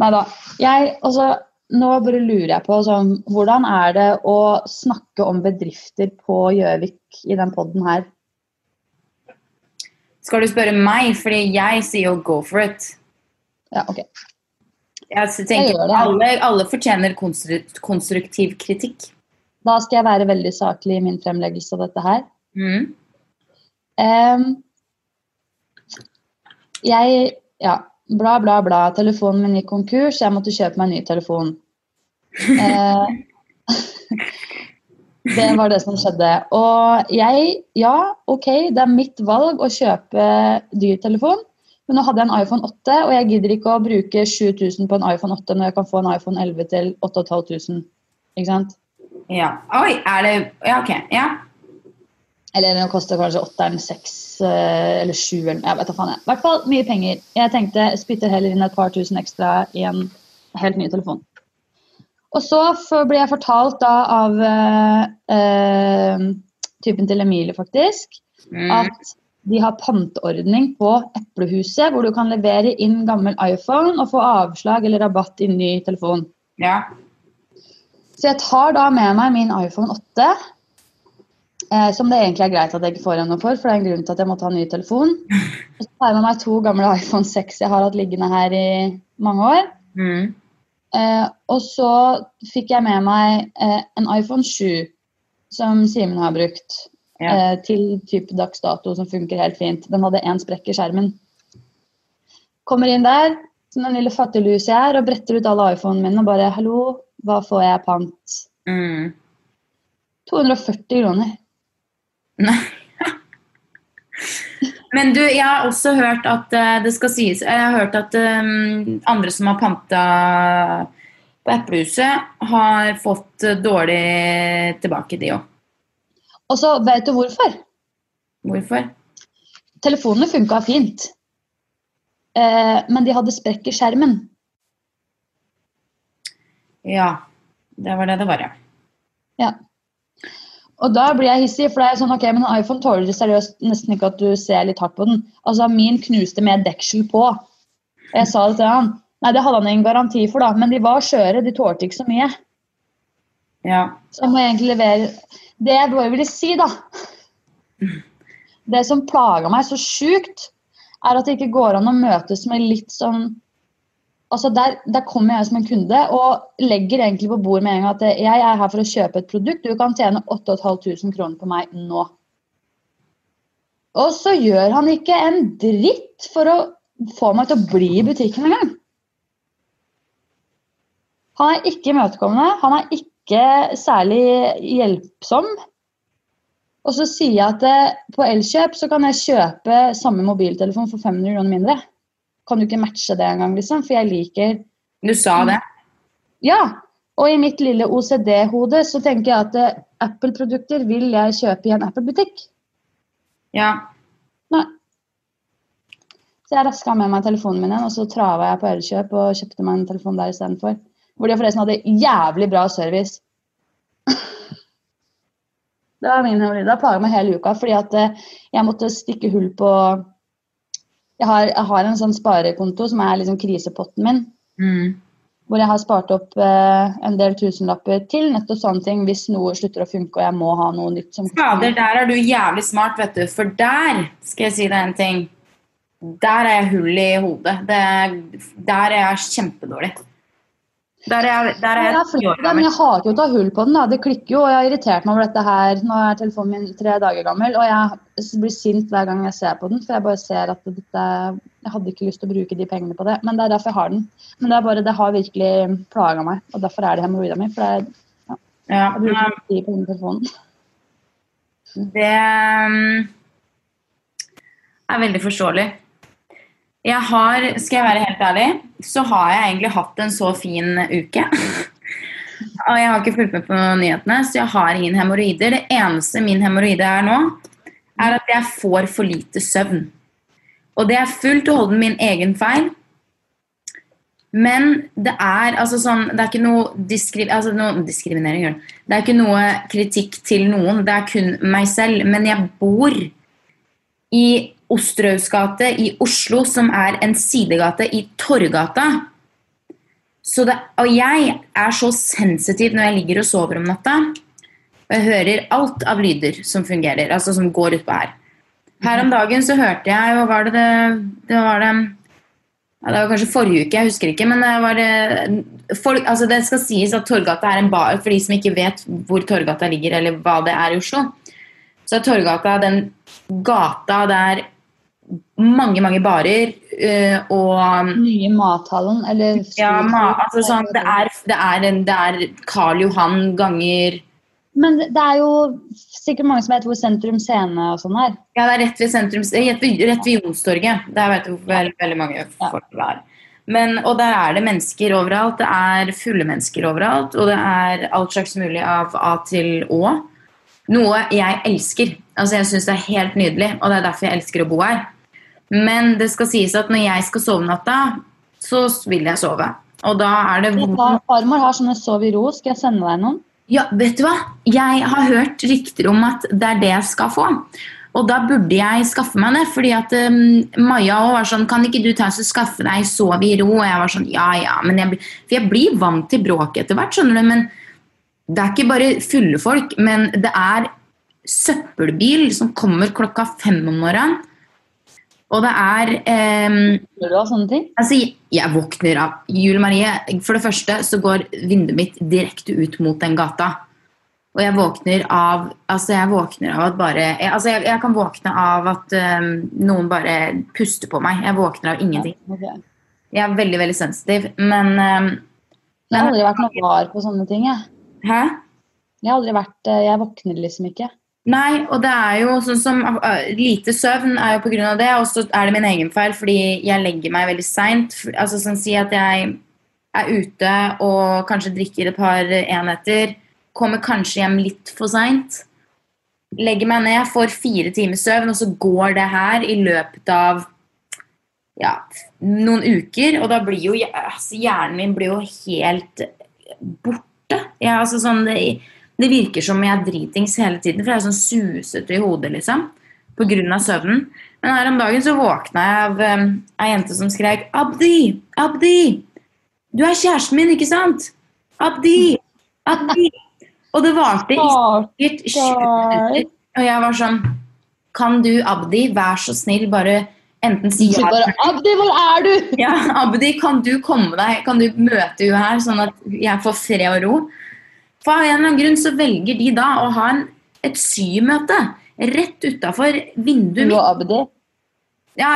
Nei da. Jeg, altså, nå bare lurer jeg på sånn, hvordan er det å snakke om bedrifter på Gjøvik i den poden her? Skal du spørre meg? Fordi jeg sier jo go for it. Ja, ok. Jeg tenker Jeg alle, alle fortjener konstruktiv kritikk. Da skal jeg være veldig saklig i min fremleggelse av dette her. Mm. Um, jeg Ja, bla, bla, bla. Telefonen min gikk konkurs, jeg måtte kjøpe meg en ny telefon. Uh, [LAUGHS] det var det som skjedde. Og jeg Ja, OK, det er mitt valg å kjøpe dyr telefon. Men nå hadde jeg en iPhone 8, og jeg gidder ikke å bruke 7000 på en iPhone 8 når jeg kan få en iPhone 11 til 8500. Ikke sant? Ja. Oi, er det Ja, OK. Ja. Eller den koster kanskje åtteren, seks eh, eller sju. eller- Jeg vet da faen. I hvert fall mye penger. Jeg tenkte jeg spytter heller inn et par tusen ekstra i en helt ny telefon. Og så ble jeg fortalt da av eh, eh, typen til Emilie, faktisk, Mm. at de har panteordning på Eplehuset, hvor du kan levere inn gammel iPhone og få avslag eller rabatt i ny telefon. ja. Så jeg tar da med meg min iPhone 8, eh, som det egentlig er greit at jeg ikke får ennå for, for det er en grunn til at jeg måtte ha ny telefon. Og så tar jeg med meg to gamle iPhone 6 jeg har hatt liggende her i mange år. Mm. Eh, og så fikk jeg med meg eh, en iPhone 7 som Simen har brukt Ja. eh, til type dags dato, som funker helt fint. Den hadde én sprekk i skjermen. Kommer inn der, som den lille fattiglus jeg er, og bretter ut alle iPhonene mine og bare 'Hallo, hva får jeg pant?' Mm. 240 kroner. Nei. [LAUGHS] Men du, jeg har også hørt at eh, det skal sies Jeg har hørt at um, andre som har panta på Eplehuset, har fått eh, dårlig tilbake, de òg. Og så vet du hvorfor? Hvorfor? Telefonene funka fint. Eh, men de hadde sprekk i skjermen. Ja, det var det det var, ja. Ja. Og da blir jeg hissig, for det er sånn, ok, men en iPhone tåler seriøst nesten ikke at du ser litt hardt på den. Altså, min knuste med deksel på. Og jeg sa det til han. Nei, det hadde han ingen garanti for, da, men de var skjøre. De tålte ikke så mye. ja. Så jeg må egentlig levere Det jeg bare ville si, da Det som plaga meg så sjukt, er at det ikke går an å møtes med litt sånn Altså der, der kommer jeg som en kunde og legger egentlig på bordet med en gang at jeg er her for å kjøpe et produkt. Du kan tjene 8500 kroner på meg nå. Og så gjør han ikke en dritt for å få meg til å bli i butikken engang. Han er ikke imøtekommende. Han er ikke særlig hjelpsom. Og så sier jeg at eh, på Elkjøp så kan jeg kjøpe samme mobiltelefon for 500 kroner mindre. Kan du ikke matche det engang, liksom? For jeg liker Du sa det. Ja. Og i mitt lille OCD-hode så tenker jeg at eh, Apple-produkter vil jeg kjøpe i en Apple-butikk. Ja. Nei. Så jeg raska med meg telefonen min og så trava jeg på Elkjøp og kjøpte meg en telefon der istedenfor. Hvor de forresten hadde jævlig bra service. [LAUGHS] Det var min hemoroide. Det plaga meg hele uka fordi at eh, jeg måtte stikke hull på Jeg har, jeg har en sånn sparekonto som er liksom krisepotten min. Mm. Hvor jeg har spart opp eh, en del tusenlapper til nettopp sånne ting hvis noe slutter å funke og jeg må ha noe nytt. som Fader, der er du jævlig smart, vet du. For der skal jeg si deg en ting. Der er jeg hull i hodet. Det, der er jeg kjempedårlig. Der er jeg, der er Jeg jeg men jeg hater jo å ta hull på den. Da. Det klikker jo, og jeg har irritert meg over dette her. Nå er telefonen min tre dager gammel, og jeg blir sint hver gang jeg ser på den. For jeg bare ser at dette, jeg hadde ikke lyst til å bruke de pengene på det. Men det er derfor jeg har den. Men det er bare, det har virkelig plaga meg, og derfor er det hemoroida mi. For det Ja, jeg bruker men de tid på telefonen. det um, er veldig forståelig. Jeg har, skal jeg være helt ærlig, så har jeg egentlig hatt en så fin uke. Og jeg har ikke fulgt med på nyhetene, så jeg har ingen hemoroider. Det eneste min hemoroide er nå, er at jeg får for lite søvn. Og det er fullt og holdent min egen feil. Men det er altså sånn Det er ikke noe, diskri, altså noe diskriminering. det. Er ikke noe kritikk til noen. Det er kun meg selv. Men jeg bor i Osterøys gate i Oslo, som er en sidegate i Torgata. Det, og jeg er så sensitiv når jeg ligger og sover om natta. Og jeg hører alt av lyder som fungerer, altså som går utpå her. Her om dagen så hørte jeg Hva var det det, det var det ja, Det var kanskje forrige uke, jeg husker ikke. Men det var det folk, altså Det skal sies at Torgata er en bar for de som ikke vet hvor Torgata ligger, eller hva det er i Oslo. Så er Torgata den gata der mange, mange barer øh, og Nye mathallen, eller ja, ma, altså sånn, det, er, det, er en, det er Karl Johan ganger Men det er jo sikkert mange som vet hvor Sentrum Scene og sånn er. Ja, det er rett ved sentrum, rett ved, rett ved. Der vet du hvor veldig mange folk er. Men, og der er det mennesker overalt. Det er fulle mennesker overalt. Og det er alt slags mulig av A til Å. Noe jeg elsker. Altså Jeg syns det er helt nydelig, og det er derfor jeg elsker å bo her. Men det skal sies at når jeg skal sove natta, så vil jeg sove. Og da er det Farmor har sånne sov i ro. Skal jeg sende deg noen? Ja, vet du hva? Jeg har hørt rykter om at det er det jeg skal få. Og da burde jeg skaffe meg det, fordi at um, Maja også var sånn Kan ikke du ta og skaffe deg sove i ro? Og jeg var sånn Ja, ja. Men jeg, for jeg blir vant til bråk etter hvert, skjønner du. Men det er ikke bare fulle folk, men det er søppelbil som kommer klokka fem om morgenen. Og det er um, Gjør du av sånne ting? Altså, jeg- jeg våkner av Jule Marie, for det første så går vinduet mitt direkte ut mot den gata. Og jeg våkner av Altså, jeg våkner av at bare jeg, Altså, jeg, jeg kan våkne av at um, noen bare puster på meg. Jeg våkner av ingenting. Jeg er veldig, veldig sensitiv, men um, Jeg har aldri vært noe var på sånne ting. Jeg, Hæ? jeg har aldri vært eh, Jeg våkner liksom ikke. Nei, og det er jo sånn som uh, Lite søvn er jo av det, og så er det min egen feil fordi jeg legger meg veldig seint. Altså sånn si at jeg er ute og kanskje drikker et par enheter, kommer kanskje hjem litt for seint. Legger meg ned, får fire timers søvn, og så går det her i løpet av ja, noen uker, og da blir jo altså, hjernen min blir jo helt borte. Ja, altså, sånn, det, det virker som jeg er dritings hele tiden, for jeg er sånn susete i hodet, liksom. Av søvnen. Men her om dagen så våkna jeg av um, ei jente som skrek 'Abdi! Abdi! Du er kjæresten min, ikke sant? Abdi! Abdi!' Og det varte i sikkert 20 minutter. Og jeg var sånn Kan du, Abdi, vær så snill, bare enten si ja bare Abdi, hvor er du? ja, Abdi, kan du komme deg, kan du møte henne her, sånn at jeg får fred og ro? For av en eller annen grunn så velger de da å ha en, et symøte rett utafor vinduet Du mitt. Abdi. Ja,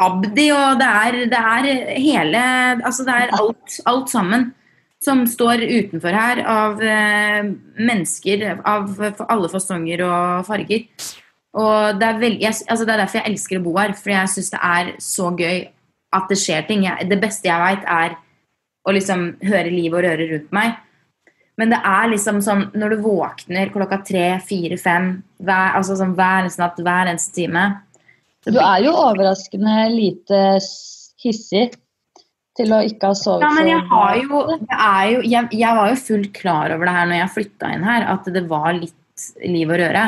Abdi og det er, det er hele Altså det er alt, alt sammen som står utenfor her av eh, mennesker av alle fasonger og farger. Og det er, veldig, jeg, altså det er derfor jeg elsker å bo her, for jeg syns det er så gøy at det skjer ting. Jeg, det beste jeg veit, er å liksom høre liv og røre rundt meg. Men det er liksom sånn når du våkner klokka tre, fire, fem hver, altså sånn hver natt, hver eneste time Du er jo overraskende lite hissig til å ikke ha sovet Ja, men jeg har jo, det er jo jeg, jeg var jo fullt klar over det her når jeg flytta inn her, at det var litt liv og røre.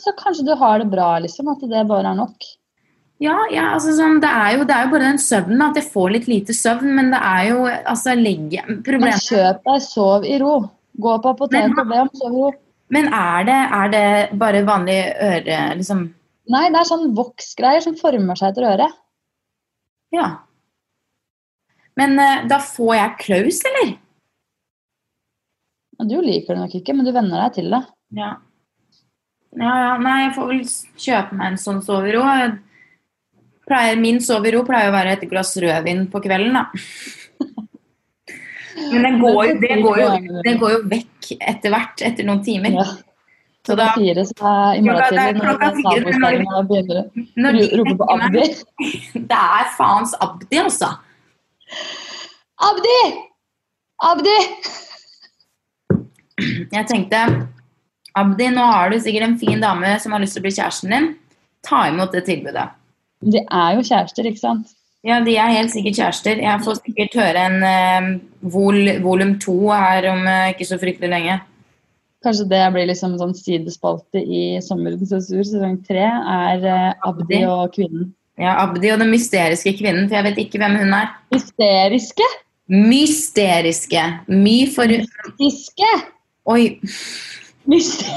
Så kanskje du har det bra, liksom. At det bare er nok. Ja, ja altså sånn, det, er jo, det er jo bare den søvnen, at jeg får litt lite søvn, men det er jo altså legge, Men Problemet kjøp deg sov i ro. Gå på apoteket og be om sovro. Men er det, er det bare vanlig øre, liksom Nei, det er sånn voksgreier som former seg etter øret. Ja. Men eh, da får jeg klaus, eller? Du liker det nok ikke, men du venner deg til det. Ja. Ja, ja. Nei, jeg får vel kjøpe meg en sånn sove i ro. Jeg Pleier, min sovero pleier å være et glass rødvin på kvelden, da. Men det går, det, går jo, det går jo vekk etter hvert, etter noen timer. Ja. Så da, fire så er i morgen tidlig når og begynner å rope på Abdi. Det er faens Abdi, altså. Abdi! Abdi! Jeg tenkte Abdi, nå har du sikkert en fin dame som har lyst til å bli kjæresten din. Ta imot det tilbudet. De er jo kjærester, ikke sant? Ja, de er helt sikkert kjærester. Jeg får sikkert høre en eh, vol volum to her om eh, ikke så fryktelig lenge. Kanskje det blir liksom sånn sidespalte i Sommerens sensur. Sesong tre er eh, Abdi og kvinnen. Ja, Abdi og den mysteriske kvinnen, for jeg vet ikke hvem hun er. Hysteriske! Mysteriske. My for Mystiske! Oi. Myster-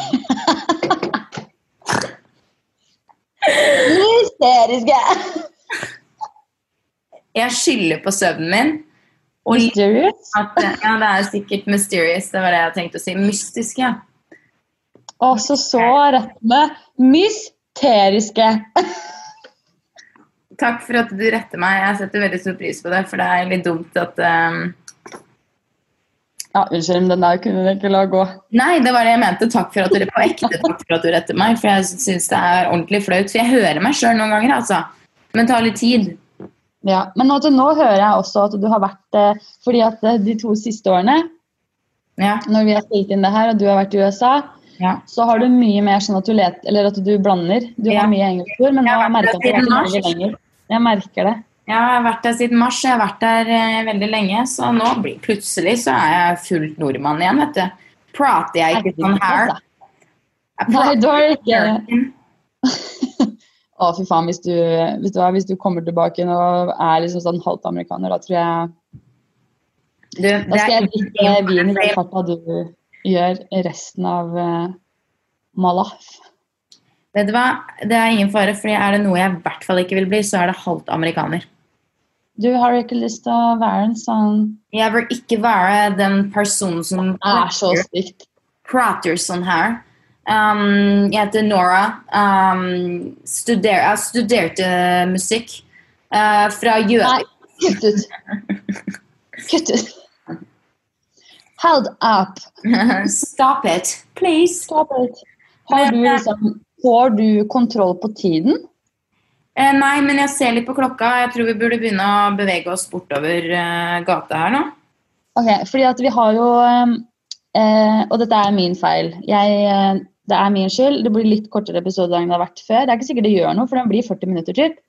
Hysteriske! [LAUGHS] [LAUGHS] Jeg skylder på søvnen min. Og Mysterious? at, ja, det er sikkert mysterious. Det var det jeg tenkte å si. Mystisk, ja. Og så så rett med mysteriske. [LAUGHS] Takk for at du retter meg. Jeg setter veldig stor pris på det, for det er litt dumt at um... Ja, unnskyld, men den der kunne du ikke la gå. Nei, det var det jeg mente. Takk for at du på ekte takk for at du retter meg. For jeg syns det er ordentlig flaut. For jeg hører meg sjøl noen ganger, altså. Men det tar litt tid. Ja, Men nå, nå hører jeg også at du har vært eh, Fordi at eh, de to siste årene, Ja. når vi har stilt inn det her, og du har vært i USA, ja. så har du mye mer sånn at du let, eller at du blander. Du Ja. har mye engelskord, men nå har jeg merka at du har vært lenger. Jeg merker det. Jeg har vært der siden mars. Jeg har vært der eh, veldig lenge. Så nå blir plutselig så er jeg fullt nordmann igjen, vet du. Prater jeg ikke sånn her? Nei, du har ikke [LAUGHS] Å, fy faen, hvis du, hvis, du, hvis du kommer tilbake og er liksom sånn halvt amerikaner, da tror jeg Du, Da skal jeg drikke ikke- vin i den farta du gjør resten av uh, Malaf. Vet du hva? Det er ingen fare, for er det noe jeg i hvert fall ikke vil bli, så er det halvt amerikaner. Du har ikke lyst til å være en sånn Jeg vil ikke være den personen som er så stygt. prater sånn her. Um, jeg heter Nora. Um, studer, jeg studerte musikk uh, fra Nei, kutt ut. Kutt ut. Hold up. Stop it, please. Stop it. Har du liksom, får du kontroll på tiden? Eh, nei, men jeg ser litt på klokka. Jeg tror vi burde begynne å bevege oss bortover eh, gata her nå. Ok, fordi at vi har jo eh, Og dette er min feil. Jeg, eh, det er min skyld. Det blir litt kortere episode enn det har vært før. Det er ikke sikkert det gjør noe, for den blir 40 minutter typ.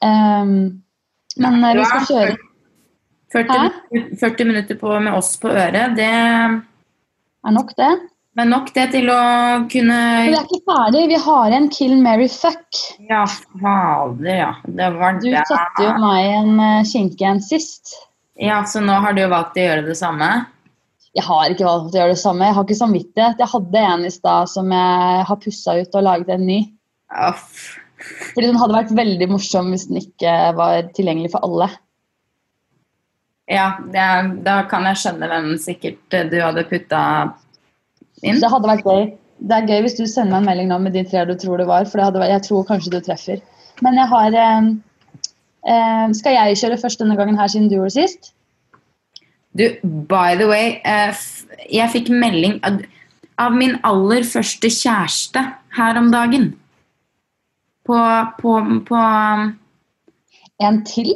Um, men ja, vi skal kjøre 40, minutter- 40 minutter på, med oss på øret, det Er nok det? er nok det til å kunne vi er ikke ferdig. Vi har en kill, Mary fuck. Ja, fader, ja. Det var Du satte jo meg en eh, skinke en sist. Ja, så nå har du valgt å gjøre det samme? Jeg har ikke valgt å gjøre det samme. Jeg har ikke samvittighet. Jeg hadde en i stad som jeg har pussa ut og laget en ny. Uff. Fordi den hadde vært veldig morsom hvis den ikke var tilgjengelig for alle. Ja, det er, da kan jeg skjønne hvem sikkert eh, du hadde putta inn. Det hadde vært gøy. Det er gøy hvis du sender meg en melding nå med de tre du tror det var, for det vært, jeg tror kanskje du treffer. Men jeg har eh, eh, Skal jeg kjøre først denne gangen her, siden du gjorde sist? Du, by the way, eh, jeg fikk melding av, min aller første kjæreste her om dagen. På, på, på um, En til?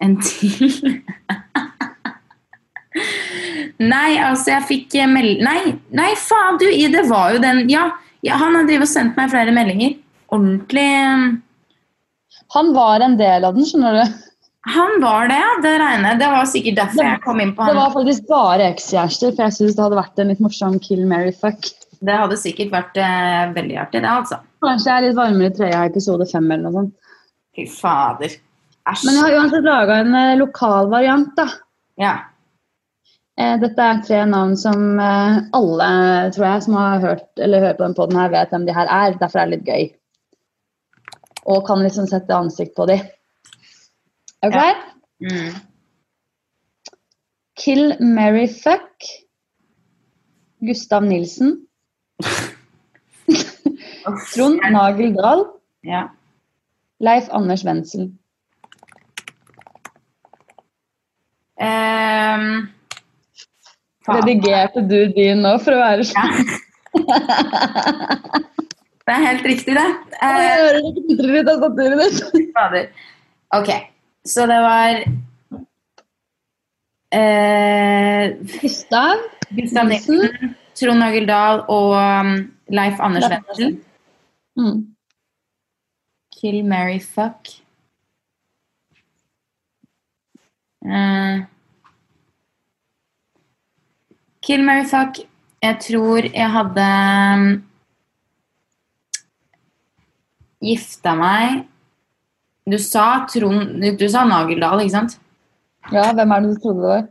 en til. [LAUGHS] Nei, altså, jeg fikk eh, melding Nei, nei, faen, du, i- det var jo den Ja, han har drevet og sendt meg flere meldinger. Ordentlig um, Han var en del av den, skjønner du. Han var det, ja. Det regner. Det var sikkert derfor jeg kom inn på han. Det var faktisk bare ekskjærester, for jeg syns det hadde vært en litt morsom kill, Mary fuck. Det hadde sikkert vært eh, veldig artig, det, altså. Kanskje jeg er litt varmere i trøya i episode fem eller noe sånt. Fy fader. Æsj. Men jeg har uansett laga en eh, lokal variant, da. Ja. Eh, dette er tre navn som eh, alle, tror jeg, som har hørt, eller hører på den podden her, vet hvem de her er. Derfor er det litt gøy. Og kan liksom sette ansikt på de. Er du Ja. Mm. Kill, Mary, fuck. Gustav Nilsen. [LAUGHS] Trond Nagel Dahl. ja. Leif Anders Wendsel. Um. Redigerte du din nå for å være sånn? [LAUGHS] Det er helt riktig, det. Jeg hører av ditt. Ok, så det var eh, Gustav Gustav Nilsen, Trond Øgil Dahl og um, Leif Anders Leif Mm. Kill, Mary fuck. Eh, kill, Mary fuck. Jeg tror jeg hadde um, gifta meg Du sa Trond Du, sa Nageldal, ikke sant? Ja, hvem er det du trodde det var?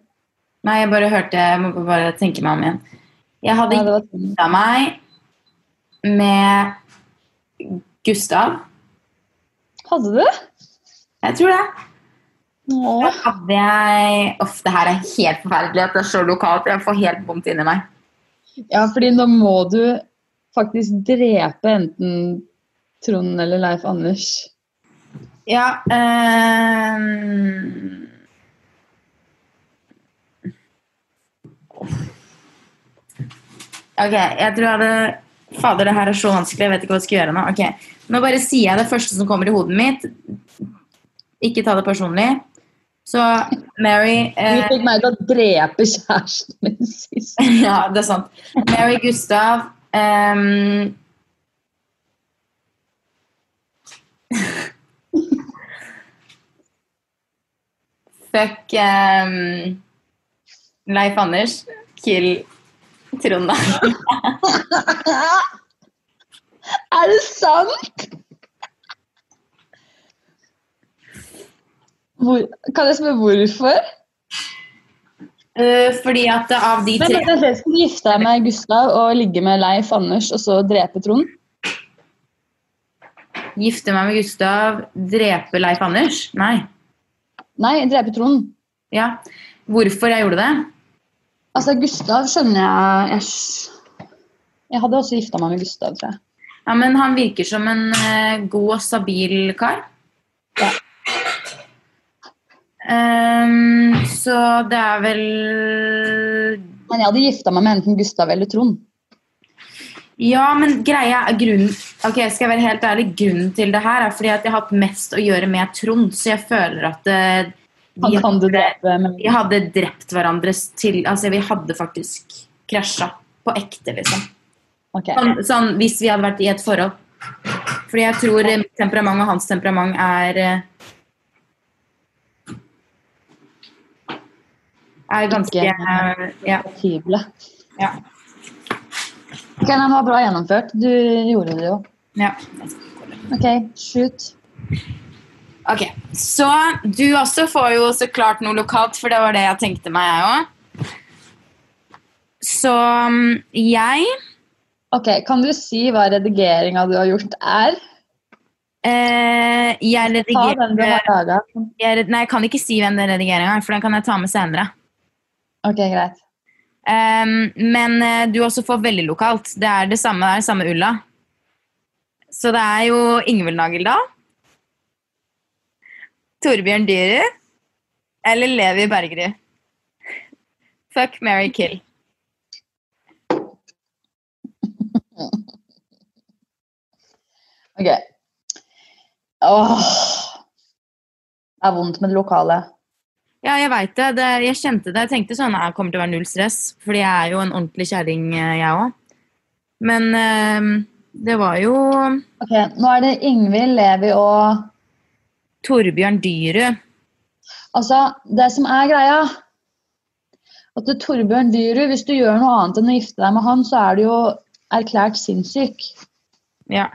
Nei, jeg bare hørte Jeg må bare tenke meg om igjen. Jeg hadde Ja, gifta meg med Gustav. Hadde du? Jeg tror det. Nå. Da hadde jeg Uff, det her er helt forferdelig at det er så lokalt. Jeg får helt vondt inni meg. Ja, fordi nå må du faktisk drepe enten Trond eller Leif Anders. Ja um... Ok, jeg tror jeg hadde Fader, det her er så vanskelig. Jeg vet ikke hva jeg skal gjøre nå. Ok, Nå bare sier jeg det første som kommer i hodet mitt. Ikke ta det personlig. Så Mary Du eh, fikk meg til å drepe kjæresten min sist. [LAUGHS] Ja, det er sant. Mary Gustav ehm, [LAUGHS] Fuck um, Leif Anders. Kill Trond. [LAUGHS] Er det sant? Hvor, kan jeg spørre hvorfor? Uh, fordi at av de tre men, Skal du gifte deg med Gustav og ligge med Leif Anders og så drepe Trond? Gifte meg med Gustav, drepe Leif Anders? Nei. Nei, drepe Trond. Ja. Hvorfor jeg gjorde det? Altså, Gustav skjønner jeg Jeg, jeg hadde også gifta meg med Gustav, tror jeg. Ja, men han virker som en uh, god og stabil kar. Ja. Um, så det er vel Men jeg hadde gifta meg med enten Gustav eller Trond. Ja, men greia er grunnen Ok, skal jeg være helt ærlig, grunnen til det her er fordi at jeg har hatt mest å gjøre med Trond, så jeg føler at eh, vi, hadde, vi hadde drept hverandre til Altså, vi hadde faktisk krasja på ekte, liksom. Ok. Sånn, sånn hvis vi hadde vært i et forhold. Fordi jeg tror mitt temperament og hans temperament er eh, Er ganske eh, Ja. Ja, Ok, Den var bra gjennomført. Du gjorde det jo. ja. Ok, shoot. Ok, Så du også får jo så klart noe lokalt, for det var det jeg tenkte meg, jeg òg. Så mm, jeg Ok, Kan du si hva redigeringa du har gjort, er? eh, Jeg jeg, Nei, jeg kan ikke si hvem den redigeringa er, for den kan jeg ta med senere. Ok, greit. Ehm, men eh, du også får veldig lokalt. Det er det samme, det er samme ulla. Så det er jo Ingvild Nageldal. Torbjørn Dyhre. Eller Levi Bergerud. Fuck, marry, kill. [LAUGHS] Ok. Åh. Det er vondt med det lokale. Ja, jeg veit det. det. Jeg kjente det. Jeg tenkte sånn Jeg kommer til å være null stress, fordi jeg er jo en ordentlig kjerring, eh, jeg òg. Men ehm, det var jo Ok, Nå er det Ingvild, Levi og Torbjørn Dyrud. Altså, det som er greia At Torbjørn Dyrud, hvis du gjør noe annet enn å gifte deg med han, så er du jo erklært sinnssyk. Ja,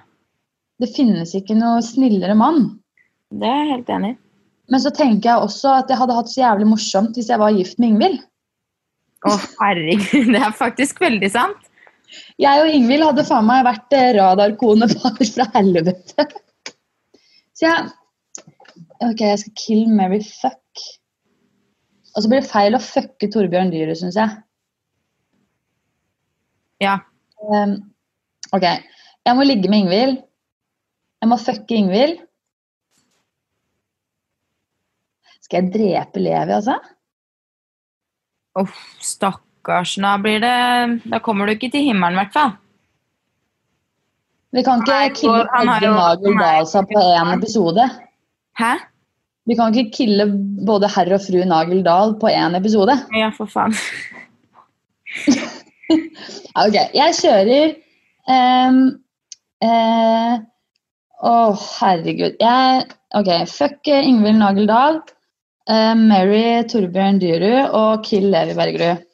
Det finnes ikke noe snillere mann. det er jeg helt enig i. Men så tenker jeg også at jeg hadde hatt så jævlig morsomt hvis jeg var gift med Ingvild. Å, herregud, det er faktisk veldig sant. Jeg og Ingvild hadde faen meg vært radarkonepar radarkone [LAUGHS] bare fra helvete. Så jeg Ok, jeg skal kill, Mary fuck. Og så blir det feil å fucke Torbjørn Dyret, syns jeg. Ja. Um, ok, jeg må ligge med Ingvild. Jeg må fucke Ingvild. Skal jeg drepe Levi, altså? Uff, stakkars. Da blir det Da kommer du ikke til himmelen, i hvert fall. Vi kan ikke kille begge Nagel er- på én episode. Hæ? Vi kan ikke kille både herr og fru Nagel Dahl på én episode. Ja, for faen. [LAUGHS] Ok, jeg kjører um, uh, Å, herregud. Jeg, ok, fuck Ingvild Nagel Dahl, Mary Torbjørn Dyrud og kill Levi Bergerud.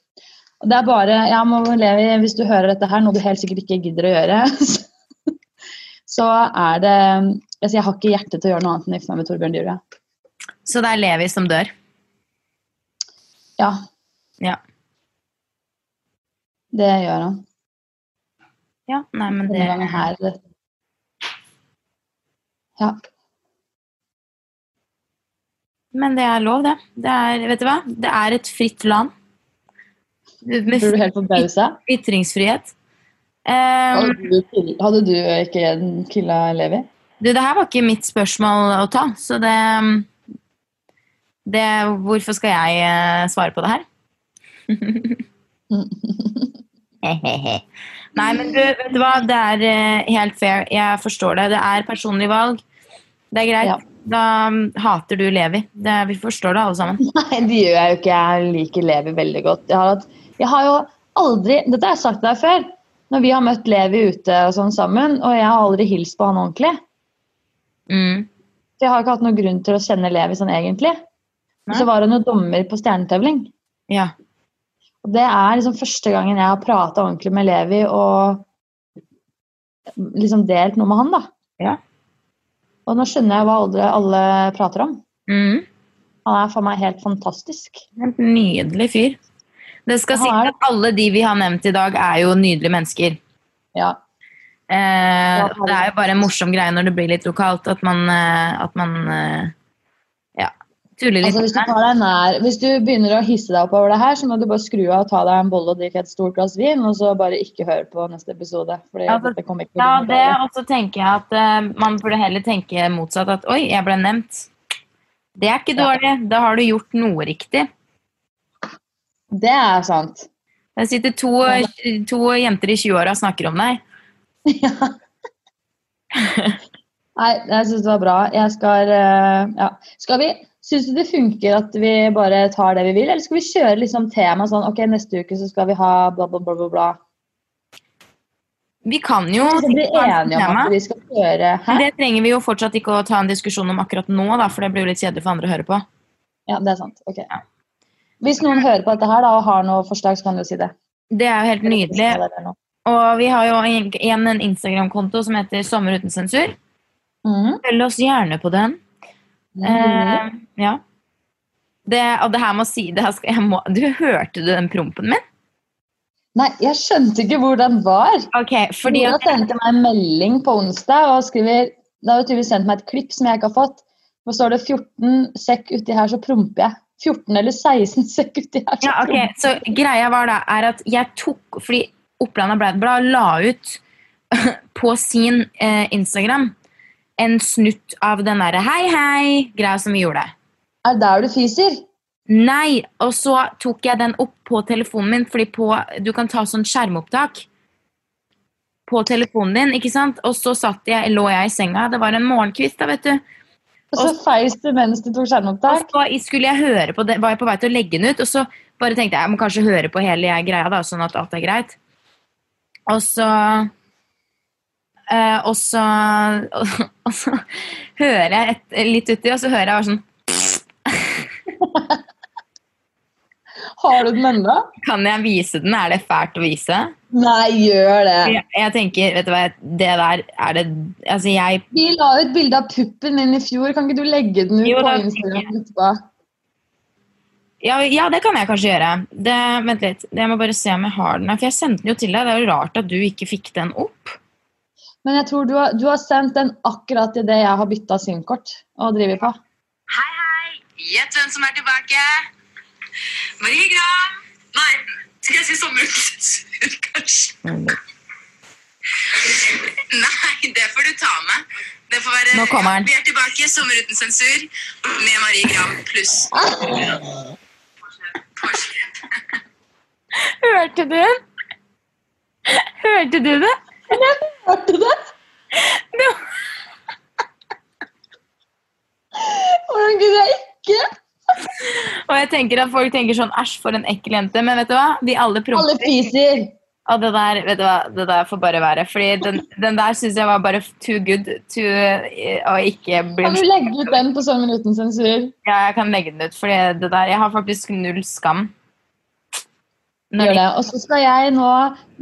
Det er bare Ja, må Levi, hvis du hører dette her, noe du helt sikkert ikke gidder å gjøre, [LAUGHS] så er det altså, Jeg har ikke hjerte til å gjøre noe annet enn å gifte meg med Torbjørn Dyrud. Så det er Levi som dør? Ja, Ja. det gjør han. Ja, nei, men det Denne gangen her. Ja. Men det er lov, det. Det er, vet du hva? Det er et fritt land. Med Blir du helt forbausa? ytringsfrihet. Um, Hadde du, kill- hadde du ikke killa Levi? du, det her var ikke mitt spørsmål å ta, så det, det Hvorfor skal jeg eh, svare på det her? [LAUGHS] Nei, men du, vet du hva? Det er eh, helt fair. Jeg forstår det. Det er personlig valg. Det er greit. Ja. Da hater du Levi. Det, vi forstår det alle sammen. [LAUGHS] Nei, det gjør jeg jo ikke. Jeg liker Levi veldig godt. Jeg har, hatt, jeg har jo aldri Dette har jeg sagt deg før. Når vi har møtt Levi ute og sånn sammen, og jeg har aldri hilst på han ordentlig. Mm. For jeg har ikke hatt noen grunn til å kjenne Levi sånn egentlig. Og så var han jo dommer på stjernetøvling. Ja. Og det er liksom første gangen jeg har prata ordentlig med Levi og liksom delt noe med han, da. Ja. Og nå skjønner jeg hva alle, alle prater om. Mm. Han er for meg helt fantastisk. En nydelig fyr. Det skal sies at alle de vi har nevnt i dag, er jo nydelige mennesker. Ja. Eh, det er jo bare en morsom greie når det blir litt lokalt, at man, eh, at man eh, tuller litt. Altså, hvis, du nær, hvis du begynner å hisse deg opp over det her, så må du bare skru av og ta deg en bolle og drikke et stort glass vin, og så bare ikke høre på neste episode. Fordi Ja, for- dette kommer ikke Ja, det, og så tenker jeg at uh, man burde heller tenke motsatt. At oi, jeg ble nevnt. Det er ikke Ja. dårlig. Da har du gjort noe riktig. Det er sant. Det sitter to, to jenter i 20-åra og snakker om deg. [LAUGHS] [LAUGHS] Nei, jeg syns det var bra. Jeg skal eh, Ja. Skal vi Syns du det funker at vi bare tar det vi vil, eller skal vi kjøre liksom tema sånn Ok, neste uke så skal vi ha bla, bla, bla, bla, bla. Vi kan jo et enige om at vi skal kjøre Hæ? Det trenger vi jo fortsatt ikke å ta en diskusjon om akkurat nå, da, for det blir jo litt kjedelig for andre å høre på. Ja, det er sant. Ok. Hvis noen hører på dette her da, og har noe forslag, så kan du jo si det. Det er jo helt nydelig. Og vi har jo igjen en Instagram-konto som heter Sommer uten sensur. Mm. Følg oss gjerne på den. Eh, ja. Det, og det her må si det her skal, jeg må, Du hørte du den prompen min? Nei, jeg skjønte ikke hvor den var. Ok, fordi Nora sendte meg en melding på onsdag og skriver Da har tydeligvis sendt meg et klipp som jeg ikke har fått. Hvor står det 14 sekk uti her, så promper jeg. 14 eller 16 [LAUGHS] sekk uti her, så ja, okay. Så greia var da er at jeg tok Fordi Opplanda Bladblad la ut [LAUGHS] på sin eh, Instagram en snutt av den derre hei, hei-greia som vi gjorde. Er det der du fyser? Nei, og så tok jeg den opp på telefonen min, fordi på, du kan ta sånn skjermopptak på telefonen din, ikke sant? Og så satt jeg, lå jeg i senga, det var en morgenkvist da, vet du. Og så feis du mens du tok skjermopptak? Og så skulle jeg høre på det, var jeg på vei til å legge den ut, og så bare tenkte jeg, jeg må kanskje høre på hele jeg greia da, sånn at alt er greit. Og så, eh, og så, [LAUGHS] og, så hører jeg et, litt uti, og så hører jeg bare sånn, [LAUGHS] Har du den ennå? Kan jeg vise den? Er det fælt å vise? Nei, gjør det. Jeg, jeg tenker, vet du hva, det der er det Altså, jeg Vi la ut bilde av puppen min i fjor. Kan ikke du legge den ut Jo, på Instagram etterpå? ja, ja, det kan jeg kanskje gjøre. Det, vent litt. Jeg må bare se om jeg har den her. For jeg sendte den jo til deg. Det er jo rart at du ikke fikk den opp. Men jeg tror du har, du har sendt den akkurat idet jeg har bytta SIM-kort og driver på. Hei, hei! Gjett hvem som er tilbake? Marie Gram! Nei, skal jeg si sommerhusensur, [LAUGHS] kanskje? Nei, det får du ta med. Det får være, Nå kommer den. Vi er tilbake, Sommer uten sensur, med Marie Gram pluss. Hørte du den? Hørte du det? Hørte du det? det? Hvordan kunne jeg ikke? Og jeg tenker at folk tenker sånn æsj, for en ekkel jente. Men vet du hva? De alle Alle pyser. Og det der, vet du hva? det der får bare være. Fordi den, den der syns jeg var bare too good to eh, å ikke bli Kan du legge ut den på sånn sensur? Ja, jeg kan legge den ut. Fordi det der, jeg har faktisk null skam. Gjør det. Og så skal jeg nå,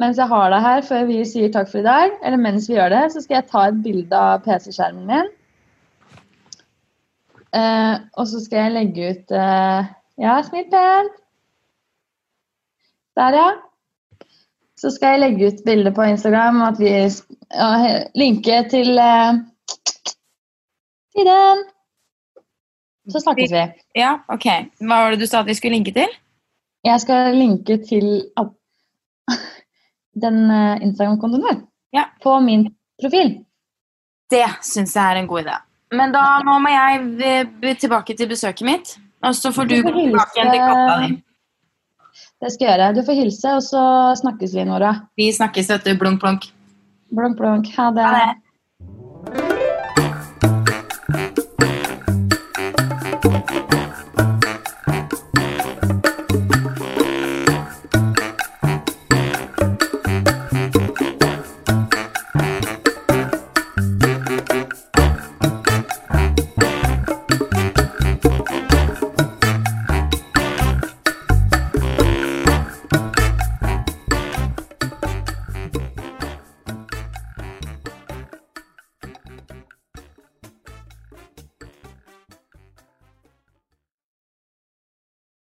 mens jeg har deg her, før vi sier takk for i dag, eller mens vi gjør det, så skal jeg ta et bilde av PC-skjermen min. Eh, og så skal jeg legge ut eh, Ja, smil pent. Der, ja. Så skal jeg legge ut bilde på Instagram og at vi ja, linke til eh, til den. Så snakkes vi. Ja, ok. Hva var det du sa at vi skulle linke til? Jeg skal linke til [LAUGHS] den eh, Instagram-kontoen vår Ja. på min profil. Det syns jeg er en god idé. Men da nå må jeg tilbake til besøket mitt. Og så får du Du gå tilbake igjen til katta di. Det skal jeg gjøre. Du får hilse, og så snakkes vi, Nora. Vi snakkes, vet du. Blunk, blunk. Blunk, blunk. Ha det. Ha det.